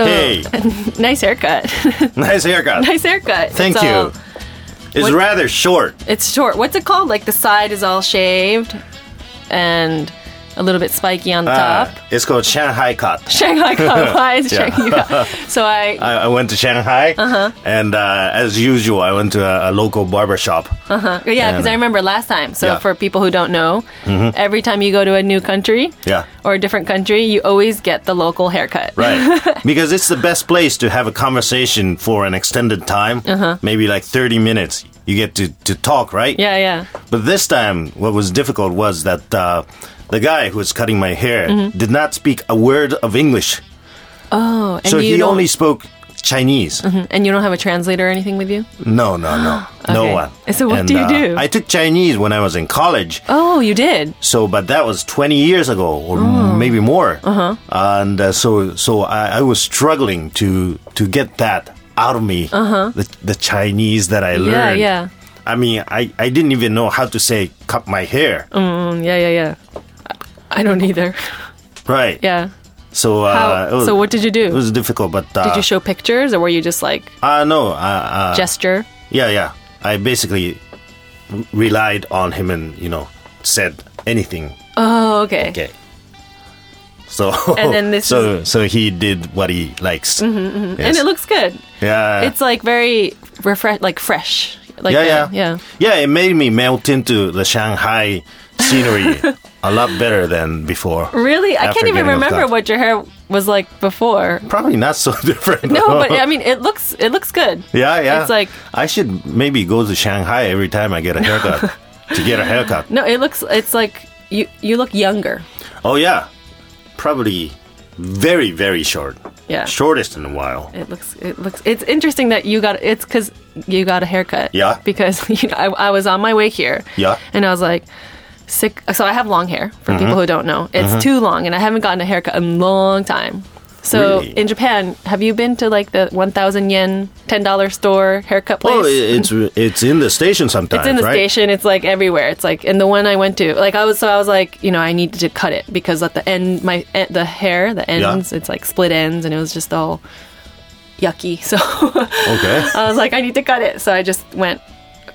So Hey. nice haircut. Nice haircut. nice haircut. Thank It's you. all- It's What- rather short. it's short. What's it called? Like the side is all shaved and a little bit spiky on the Uh, top. it's called Shanghai cut. Shanghai cut. Why is Yeah. Shanghai cut? So I, I, I went to Shanghai, Uh-huh. and uh, as usual, I went to a, a local barber shop. uh, yeah, because I remember last time. So Yeah. Mm-hmm. for people who don't know, every time you go to a new country Yeah. or a different country, you always get the local haircut. Right. because it's the best place to have a conversation for an extended time, maybe like 30 minutes. You get to, to talk, right? Yeah, yeah. But this time, what was difficult was that uh, the guy who was cutting my hair Mm-hmm. did not speak a word of English. Oh, and so you he don't, only spoke Chinese. and you don't have a translator or anything with you? No, no, no. No one. So what And, do you uh, do? I took Chinese when I was in college. Oh, you did. So, but that was 20 years ago, or Oh. maybe more. Uh-huh. And uh, so, so I, I was struggling to to get that out of me. Uh-huh. The, the Chinese that I Yeah, learned. yeah. I mean, I, I didn't even know how to say cut my hair. Mm, yeah, yeah, yeah. I don't either. Right. Yeah. So, uh, How, was, so what did you do? it was difficult, but uh, Did you show pictures or were you just like Uh, no. Uh, uh, gesture? yeah, yeah. I basically relied on him and you know said anything. Oh, okay. Okay. So And then this so so he did what he likes. Yes. And it looks good. yeah. It's like very refresh, like fresh. Like yeah, uh, yeah, yeah. yeah. It made me melt into the Shanghai scenery a lot better than before. Really, I can't even remember what your hair was like before. Probably not so different. No, but I mean, it looks it looks good. yeah, yeah. It's like I should maybe go to Shanghai every time I get a haircut to get a haircut. no, it looks it's like you you look younger. Oh yeah, probably very very short. Yeah. shortest in a while. It looks it looks it's interesting that you got it's because you got a haircut. Yeah. Because you know I, I was on my way here. Yeah. And I was like. Sick. So I have long hair. For people who don't know, it's too long, and I haven't gotten a haircut in a long time. So Really? in Japan, have you been to like the one thousand yen, ten dollar store haircut place? Oh, it's it's in the station sometimes. It's in the right? station. It's like everywhere. It's like, and the one I went to, like I was, so I was like, you know, I needed to cut it because at the end, my eh, the hair, the ends, it's like split ends, and it was just all yucky. So Okay, I was like, I need to cut it. So I just went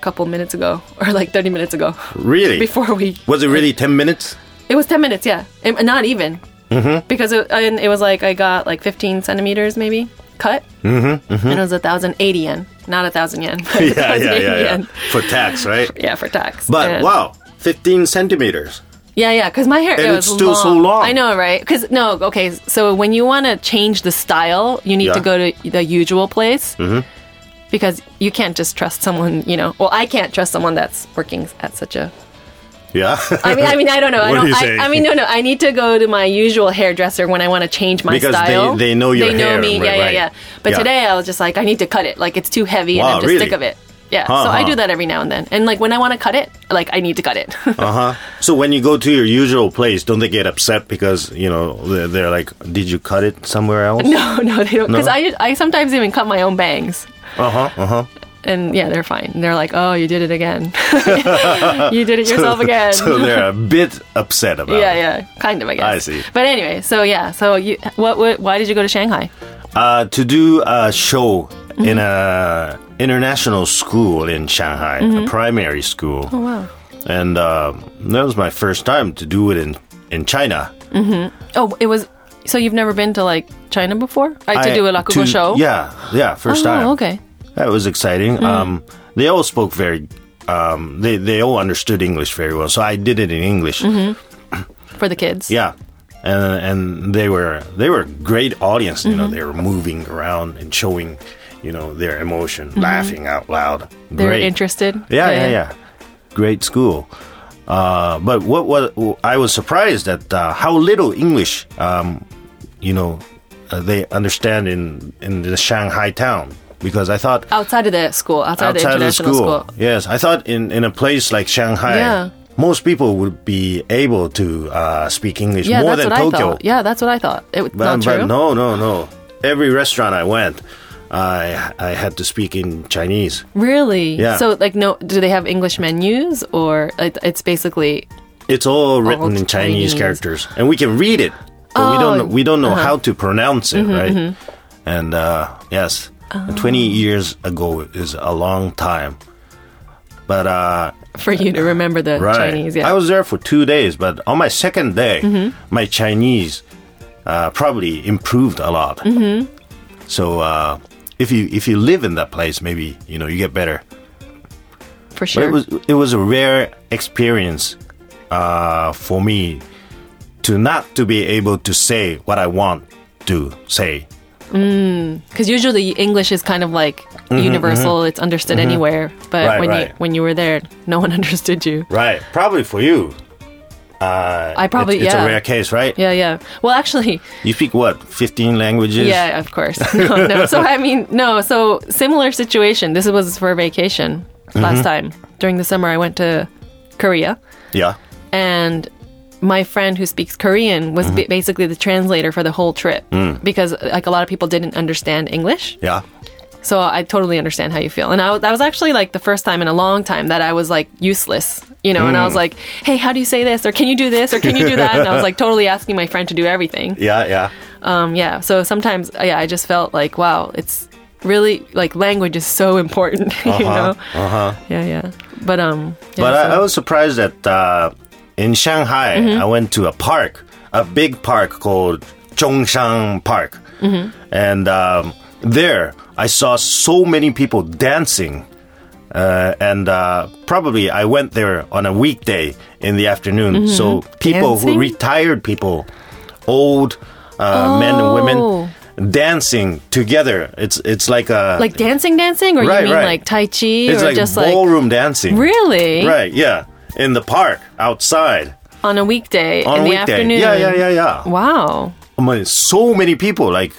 couple minutes ago, or like thirty minutes ago, really? before we. was it really ten minutes? It was ten minutes, yeah, It- not even, mm-hmm. because it, and it was like I got like fifteen centimeters maybe cut, mm-hmm, and it was a thousand eighty yen, not a thousand yen. but yeah, yeah, yeah, yeah. yen. For tax, right? Yeah, for tax. But And- wow, fifteen centimeters. Yeah, yeah, because my hair And it it's was still so long. I know, right? Because no, okay. So when you want to change the style, you need to go to the usual place mm-hmm. Because you can't just trust someone. You know, well, I can't trust someone that's working at such a. Yeah. I mean, I mean, I don't know. I don't. I. I mean, no, no. I need to go to my usual hairdresser when I want to change my Because they- style. they know your They know hair, me. right, yeah, yeah, yeah. But Yeah. today I was just like, I need to cut it. Like it's too heavy, and I'm just really? sick of it. Yeah. Huh, so I do that every now and then. And like when I want to cut it, like I need to cut it. Uh huh. So when you go to your usual place, don't they get upset because you know they're, they're like, "Did you cut it somewhere else?" no, no, they don't. Because No? I I sometimes even cut my own bangs. Uh huh. Uh huh. and yeah, they're fine. They're like, "Oh, you did it again. you did it yourself again." so they're a bit upset about. yeah, it. yeah, kind of, I guess. I see. But anyway, so yeah, so you, what, what, why did you go to Shanghai? Uh, to do a show Mm-hmm. in a international school in Shanghai, a primary school, Mm-hmm. Oh wow. and uh, that was my first time to do it in in China. Oh, it was. So you've never been to like China before? Like to I- do a rakugo to- show? Yeah, yeah, first Oh, time. okay. That was exciting. Mm. Um, they all spoke very. Um, they they all understood English very well, so I did it in English. Mm-hmm. For the kids. Yeah, and and they were they were a great audience. You Mm-hmm. know, they were moving around and showing, you know, their emotion, laughing out loud. Mm-hmm. They're Great. interested. Yeah, yeah, yeah. Great school. Uh, but what what I was surprised at uh, how little English, um, you know, uh, they understand in in the Shanghai town because I thought Outside of the school, outside, of the outside of the international school. school. Yes, I thought in in a place like Shanghai, Yeah. most people would be able to uh, speak English Yeah, more that's than what I Tokyo. thought. Yeah, that's what I thought. It, But, not but no, no, no. Every restaurant I went, I I had to speak in Chinese. Really? Yeah. So, like, no, do they have English menus or it, it's basically It's all written in Chinese, Chinese. characters, and we can read it, but we Oh, don't we don't know uh-huh. how to pronounce it, right? and uh, yes, 20 years ago is a long time. But uh, For you to remember the right, Chinese, yeah. I was there for two days, but on my second day, my Chinese uh, probably improved a lot. Mm-hmm. So uh, if you if you live in that place, maybe you know you get better. for But sure. it was it was a rare experience uh, for me to not to be able to say what I want to say. Because usually English is kind of like universal; it's understood anywhere. But Mm-hmm, Right, when you right. when you were there, no one understood you. Right. Probably for you. Uh, I probably it's, it's yeah. a rare case, right? Yeah, yeah. Well, actually, You speak what? Fifteen languages? yeah, of course. No, no. So I mean, no. So similar situation. This was for vacation last Mm-hmm. time during the summer. I went to Korea, Yeah. and my friend who speaks Korean was Mm-hmm. ba- basically the translator for the whole trip Mm. because like a lot of people didn't understand English. Yeah. So I totally understand how you feel. And I, that was actually like the first time in a long time that I was like useless, you know, and I was Mm. like, hey, how do you say this? Or can you do this? Or can you do that? And I was like totally asking my friend to do everything. Yeah. Yeah. Um, yeah. So sometimes, yeah, I just felt like, wow, it's really like language is so important, you know? Uh huh. Yeah, yeah. But, um, yeah, But so-. I, I was surprised that uh, in Shanghai, I went to a park, a big park called Zhongshan Park. Mm-hmm. And um, there, I saw so many people dancing. Uh, and uh, probably I went there on a weekday in the afternoon. So people Mm-hmm. Dancing? who retired people, old uh, men and Oh. women, dancing together. It's it's like a like dancing, dancing, or Right, you mean right. like Tai Chi it's or like just like ballroom dancing. really Right, yeah. In the park, outside. on a weekday On in a the weekday. afternoon? Yeah, yeah, yeah, yeah. Wow. I mean, so many people, like,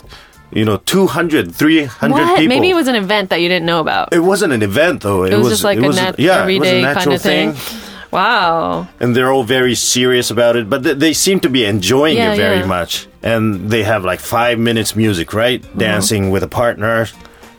you know, 200, 300 What? people. Maybe it was an event that you didn't know about. It wasn't an event, though. It, It was just like a nat- yeah, it was a everyday natural kind of thing. Wow. And they're all very serious about it, but th- they seem to be enjoying Yeah, it very yeah. much. And they have like five minutes music, right? Uh-huh. Dancing with a partner.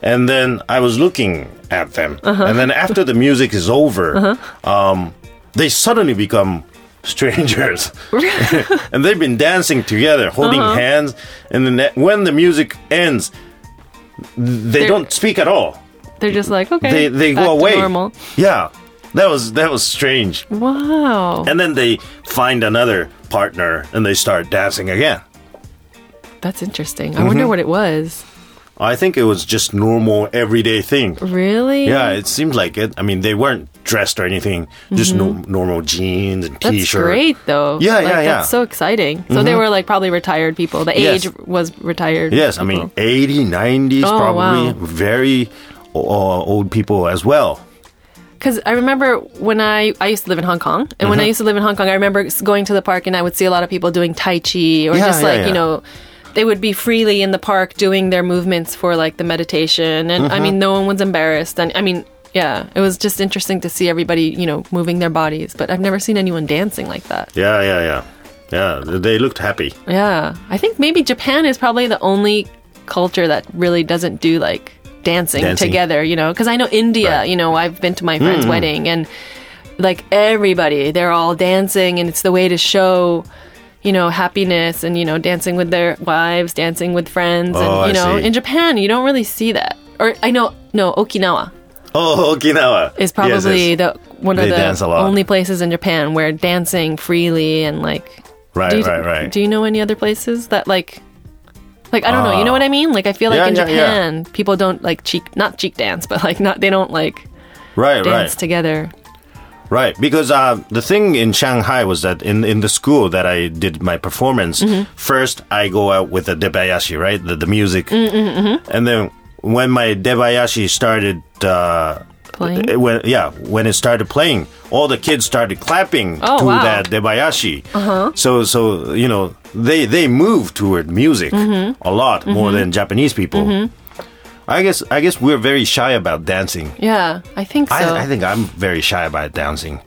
And then I was looking at them. Uh-huh. And then after the music is over, um, they suddenly become strangers. and they've been dancing together, holding Uh-huh. hands. And then when the music ends, they They're- don't speak at all. They're just like, okay. They, they go away. Normal. Yeah. That was that was strange. Wow. And then they find another partner and they start dancing again. That's interesting. I Mm-hmm. wonder what it was. I think it was just normal everyday thing. Really? Yeah, it seemed like it. I mean, they weren't dressed or anything, just no, normal jeans and Mm-hmm. That's t-shirt. great, though. Yeah, Like, yeah, yeah. That's so exciting. So they were like probably retired people. The Yes. age was retired. Yes, I mean 80, 90s Oh, probably. wow. Very uh, old people as well. Because I remember when I I used to live in Hong Kong, and Mm-hmm. when I used to live in Hong Kong, I remember going to the park and I would see a lot of people doing Tai Chi or Yeah, just yeah, like yeah. you know. They would be freely in the park doing their movements for like the meditation, and Mm-hmm. I mean, no one was embarrassed. And I mean, yeah, it was just interesting to see everybody, you know, moving their bodies. But I've never seen anyone dancing like that. Yeah, yeah, yeah. Yeah, they looked happy. Yeah. I think maybe Japan is probably the only culture that really doesn't do like dancing, Dancing. together, you know? Because I know India, Right. You know, I've been to my friend's wedding and like everybody, they're all dancing and it's the way to show. You know, happiness and, you know, dancing with their wives, dancing with friends. Oh, and, I you know, see. in Japan, you don't really see that. Or I know, no, Okinawa Oh, Okinawa. is probably yes. the one of They the dance a lot. only places in Japan where dancing freely and like Right, do you, right, right. Do you know any other places that like, like I don't know. You know ah. what I mean? Like I feel like Yeah, in yeah, yeah. Japan, people don't like cheek, not cheek dance, but like not they don't like right, dance right. together. Right, because uh, the thing in Shanghai was that in, in the school that I did my performance, Mm-hmm. first I go out with the debayashi, right, the, the music, Mm-hmm, and then when my debayashi started uh, Playing? when yeah, when it started playing, all the kids started clapping Oh, to wow. that debayashi. Uh-huh. So so you know they they move toward music Mm-hmm. a lot more than Japanese people. I guess I guess we're very shy about dancing. Yeah, I think so. I, I think I'm very shy about dancing.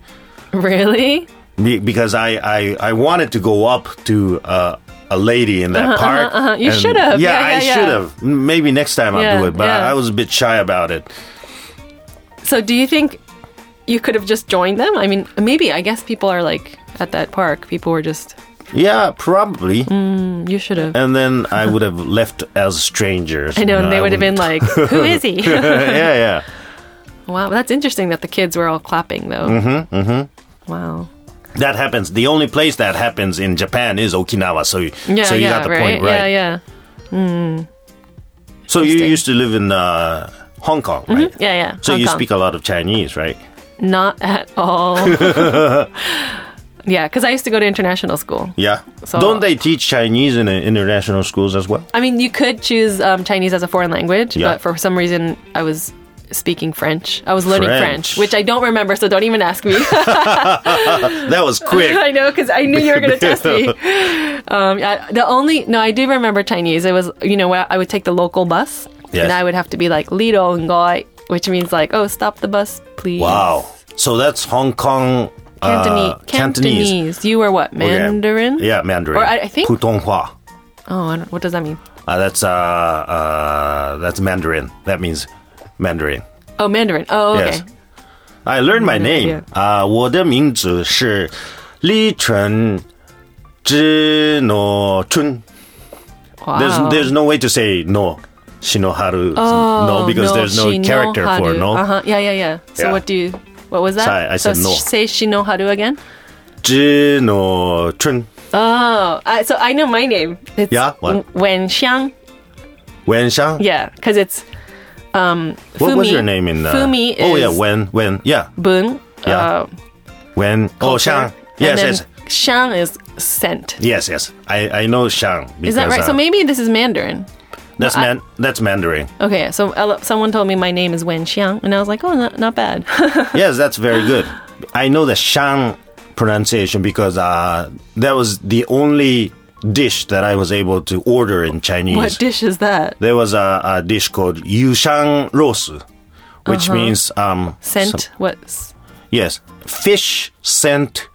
really? Be- because I, I, I wanted to go up to uh, a lady in that park. uh-huh. You and- should have. Yeah, Yeah, I yeah, should have. Maybe next time I'll Yeah, do it, but yeah. I was a bit shy about it. So do you think you could have just joined them? I mean, maybe I guess people are like at that park. People were just Yeah, probably. You should have. And then I would have left as strangers. I know, No, and they would have been like, "Who is he?" yeah, yeah. wow, that's interesting that the kids were all clapping though. Mm-hmm. Mm-hmm. Wow. That happens. The only place that happens in Japan is Okinawa. So, you- Yeah, so you yeah, got the right. point right. Yeah, yeah, So you used to live in uh, Hong Kong, right? yeah, yeah. So Hong you Kong. speak a lot of Chinese, right? Not at all. Yeah, because I used to go to international school. Yeah. So- Don't they teach Chinese in uh, international schools as well? I mean, you could choose um, Chinese as a foreign language, Yeah. but for some reason, I was speaking French. I was learning French. French, which I don't remember, so don't even ask me. That was quick. I know because I knew you were going to test me. Um, yeah, the only no, I do remember Chinese. It was you know where I would take the local bus, Yes. and I would have to be like "Lido ngoi," which means like "Oh, stop the bus, please." Wow. So that's Hong Kong Cantonese. uh, Cantonese. Cantonese. You were what? Okay. Mandarin. Yeah, Mandarin. Or I- I think- Putonghua. Oh, I don't, what does that mean? Uh, that's uh, uh, that's Mandarin. That means Mandarin. Oh, Mandarin. Oh, okay. Yes. I learned my No name. idea. 啊、我的名字是李纯之诺春。 Wow. There's there's no way to say no. Shinoharu. oh, no, because there's no character for no. Uh huh. Yeah, yeah, yeah. So Yeah. what do you? what was that? So I, I so said no. Say Shino Haru again. Ji no Chun. Oh, so I know my name. It's yeah, what? Wen Xiang. Wen Xiang? Yeah, because it's. Um, Fumi. What was your name in the. Fumi Oh, yeah, Wen. Wen. Yeah. Bun. Yeah. Uh, Wen. Oh, Xiang. Yes, yes. Shang is sent. Yes, yes. I, I know Shang. Is that right? Uh, so maybe this is Mandarin that's I- man that's Mandarin. Okay, so someone told me my name is Wen Xiang, and I was like, oh, not, not bad. yes, that's very good. I know the Shang pronunciation because uh, that was the only dish that I was able to order in Chinese. what dish is that? There was a, a dish called Yuxiang Rousi, which means um, Scent? some- what? yes, fish scent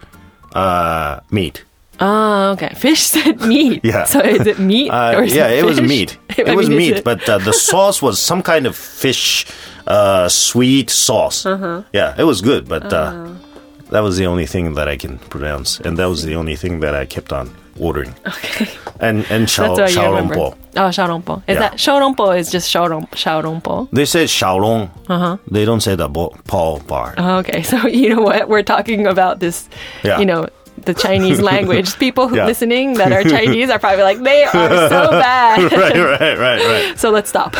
uh, meat. Oh, okay. Fish said meat. Yeah. So is it meat? Uh, or is yeah, it was meat. It was mean, meat, it- but uh, the sauce was some kind of fish, uh, sweet sauce. Uh-huh. Yeah, it was good, but uh, that was the only thing that I can pronounce, and that was the only thing that I kept on ordering. Okay. And and shao, That's why you remember. xiaolongpo. Oh, xiaolongpo. Is Yeah. that xiaolongpo is just xiaolongpo? They say xiaolong. Uh-huh. They don't say the bo- Paul bar. Oh, okay. So you know what? We're talking about this, Yeah. you know, the Chinese language. People who Yeah. listening that are Chinese are probably like, they are so bad. right, right, right, right. so let's stop.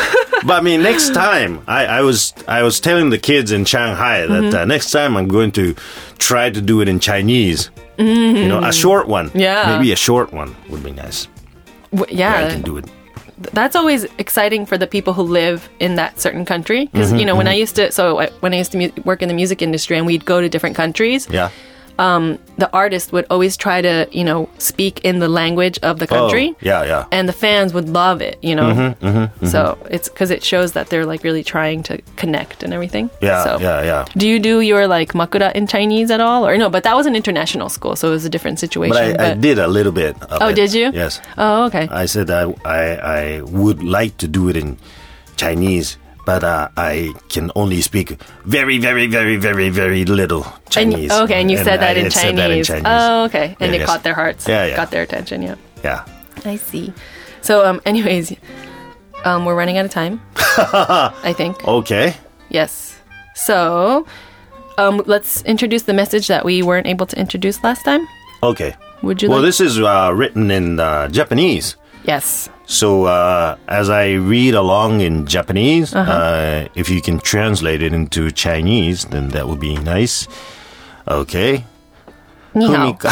But I mean, next time I, I was I was telling the kids in Shanghai that Mm-hmm. uh, next time I'm going to try to do it in Chinese. You know, a short one. Mm-hmm. Yeah. maybe a short one would be nice. W- I yeah. can do it. that's always exciting for the people who live in that certain country because Mm-hmm, you know when i used to so I, when i used to mu- work in the music industry and we'd go to different countries Yeah. Um, the artist would always try to you know speak in the language of the oh, country Oh, yeah, yeah. and the fans would love it you know Mm-hmm, mm-hmm, mm-hmm. so it's because it shows that they're like really trying to connect and everything Yeah, so yeah, yeah. do you do your like makura in chinese at all or no but that was an international school so it was a different situation But I, I did a little bit. Oh, it. did you? Yes. oh okay I said I, I I would like to do it in Chinese, but uh, I can only speak very, very, very, very, very little And- Chinese. okay, and you said, I that in had Chinese. said that in Chinese. Oh, okay. And Yeah, it yes. caught their hearts. Yeah, yeah. Got their attention, yeah. Yeah. I see. So, um, anyways, um, we're running out of time. I think. Okay. Yes. So, um, let's introduce the message that we weren't able to introduce last time. Okay. Would you Well, like? this is uh, written in uh, Japanese. yes. So uh, as I read along in Japanese, Uh-huh. uh if you can translate it into Chinese, then that would be nice. Okay. no, Okay,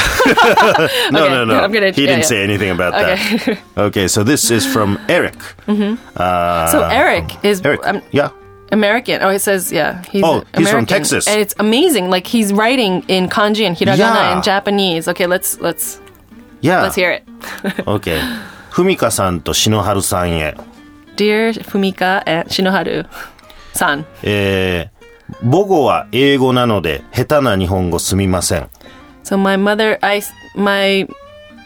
no, no. I'm gonna- he yeah, didn't yeah. say anything about Okay. that. Okay, so this is from Eric. Uh, so Eric is Eric. um, yeah. American. Oh, it says yeah. He's Oh, he's from American. Texas. and it's amazing. Like he's writing in kanji and hiragana Yeah. and Japanese. Okay, let's let's Yeah. let's hear it. Okay. ふみかさんと篠原さんへ。Dear Fumika and Shinoharu san. えー母語は英語なので下手な日本語すみません。So my mother, I my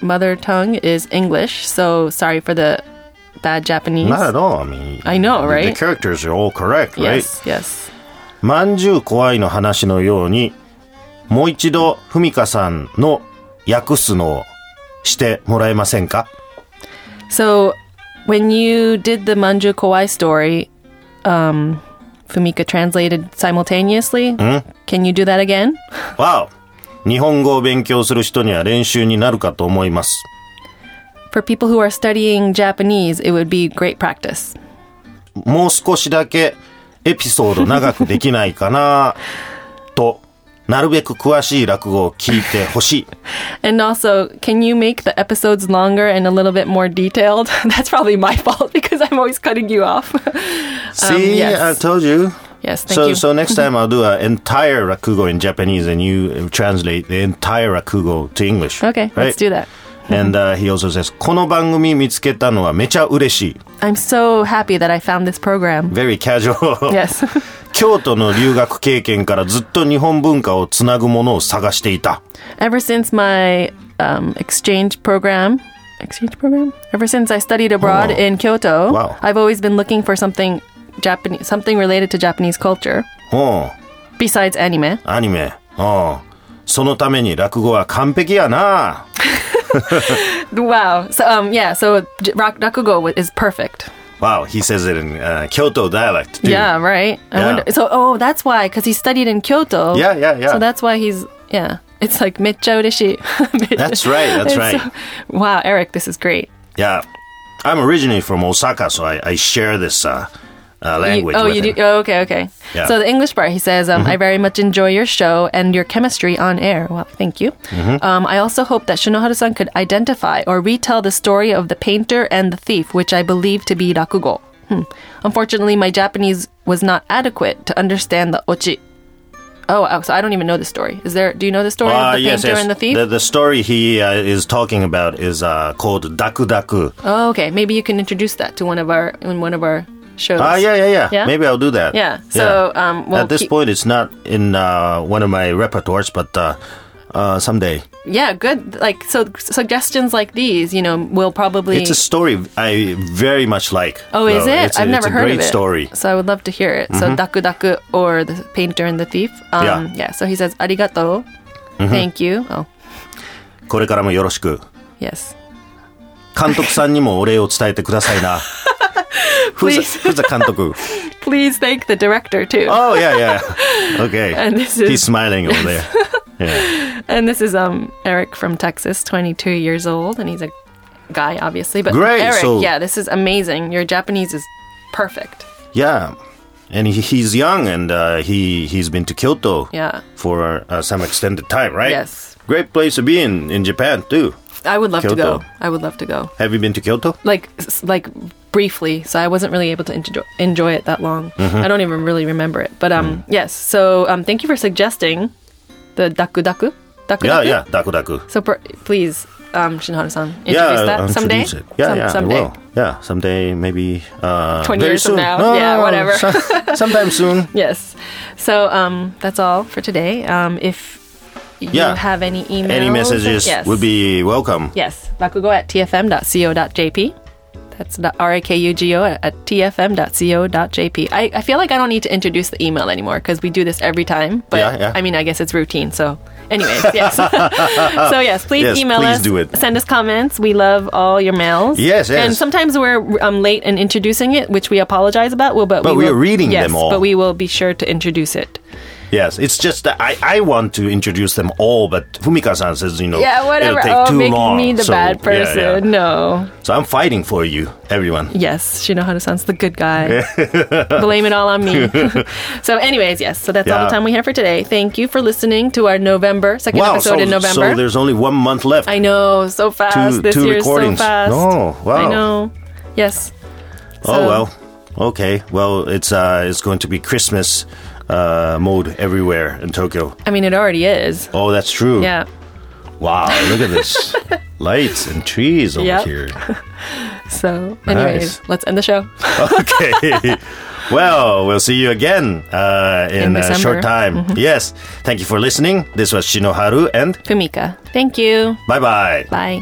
mother tongue is English. So sorry for the bad Japanese. Not at all. I mean, I know, the- right? The characters are all correct, right? Yes, yes. まんじゅう怖いの話のように、もう一度、ふみかさんの訳すのをしてもらえませんか So, when you did the Manju Kowai story, um, Fumika translated simultaneously. Hmm? Can you do that again? Wow. 日本語を勉強する人には練習になるかと思います。For people who are studying Japanese, it would be great practice. もう少しだけエピソード長くできないかなとなるべく詳しい落語を聞いてほしい。 And also, can you make the episodes longer and a little bit more detailed? That's probably my fault because I'm always cutting you off. See, yes. I told you. yes, thank so, you. so next time I'll do an entire rakugo in Japanese and you translate the entire rakugo to English. okay, right? let's do that. And uh, he also says, この番組見つけたのはめちゃ嬉しい。 I'm so happy that I found this program. Very casual. Yes. 京都の留学経験からずっと日本文化をつなぐものを探していた。 Ever since my um, exchange program, exchange program? Ever since I studied abroad Oh. in Kyoto, Wow. I've always been looking for something Japanese, something related to Japanese culture おう besides anime. アニメ。おうそのために落語は完璧やな。 Wow. So um, yeah. So rakugo is perfect. Wow, he says it in uh, Kyoto dialect. Too. Yeah. Right. I Yeah. wonder. So oh, that's why because he studied in Kyoto. Yeah, yeah, yeah. So that's why he's yeah. It's like mecha ureshi. That's right, that's right. so- wow, Eric, this is great. Yeah. I'm originally from Osaka, so I, I share this uh, uh, You- oh, you him. do. Oh, okay, okay. Yeah. So the English part, he says, um, "I very much enjoy your show and your chemistry on air." Well, thank you. Um, I also hope that Shinoharu-san could identify or retell the story of the painter and the thief, which I believe to be rakugo. Hmm. Unfortunately, my Japanese was not adequate to understand the ochi. Oh, oh, so I don't even know the story. Is there? Do you know the story Uh, of the yes, painter yes. and the thief? The, the story he uh, is talking about is uh, called Daku Daku. oh, okay. Maybe you can introduce that to one of our in one of our shows. Ah, yeah, yeah, yeah, Yeah? Maybe I'll do that. Yeah, so, um, we'll at this keep- point, it's not in uh, one of my repertoires, but uh, uh, someday. Yeah, good. Like so, suggestions like these, you know, will probably. It's a story I very much like. oh, is though. it? It's a- I've never it's a heard great of it. story. Mm-hmm. So I would love to hear it. So Daku Daku or the painter and the thief. Um, Yeah. So he says arigato. Mm-hmm. Thank you. Oh, これからもよろしく。 yes. 監督さんにもお礼を伝えてくださいな。 who's, Please. who's the 監督 Please thank the director too. Oh, yeah, yeah. Okay. And this is- He's smiling over there. Yeah. And this is um Eric from Texas, 22 years old, and he's a guy, obviously. But Great, Eric, so- yeah, this is amazing. Your Japanese is perfect. Yeah. And he, he's young and uh, he, he's been to Kyoto Yeah. for uh, some extended time, right? Yes. Great place to be in, in Japan, too. I would love to Kyoto. go. I would love to go. Have you been to Kyoto? like s- like briefly so i wasn't really able to enjoy, enjoy it that long Mm-hmm. i don't even really remember it but Mm. um yes so um thank you for suggesting the daku daku daku Yeah, daku? yeah. Daku Daku. so per- please um shinoharu-san introduce yeah, that I'll someday introduce it. Yeah, Some- yeah, someday I will. Yeah, someday, maybe. Uh, 20 very years from now. No, Yeah, no, whatever. some- sometime soon. yes so um that's all for today um if you Yeah. have any emails Any messages yes would be welcome. yes rakugo at tfm.co.jp that's R-A-K-U-G-O at, at tfm.co.jp. I, I feel like I don't need to introduce the email anymore because we do this every time. But Yeah, yeah. I mean, I guess it's routine. So, anyways, yes. so yes, please Yes, email please us. do it. Send us comments. We love all your mails. Yes, yes. And sometimes we're um, late in introducing it, which we apologize about. Well, but But we are reading yes, them all. But we will be sure to introduce it. Yes, it's just that I, I want to introduce them all, but Fumika-san says, you know, Yeah, whatever. it'll take oh, too make long. me the so, bad yeah, person. yeah. No. So I'm fighting for you, everyone. Yes, Shinoharu-san's the good guy. Blame it all on me. so, anyways, yes. So that's all the time we have for today. Thank you for listening to our November second Wow, episode so, in November. so there's only one month left. I know, so fast. Two- this two year's recordings. so fast. Oh, wow. I know. Yes. oh well, okay. Well, it's uh, it's going to be Christmas uh, mode everywhere in Tokyo. I mean, it already is. Oh, that's true. Yeah. Wow, look at this lights and trees over Yep. here. So, anyways, Nice. let's end the show. Okay. well, we'll see you again uh, in, In a short time. Yes. Thank you for listening. This was Shinoharu and Fumika. Thank you. bye bye. Bye.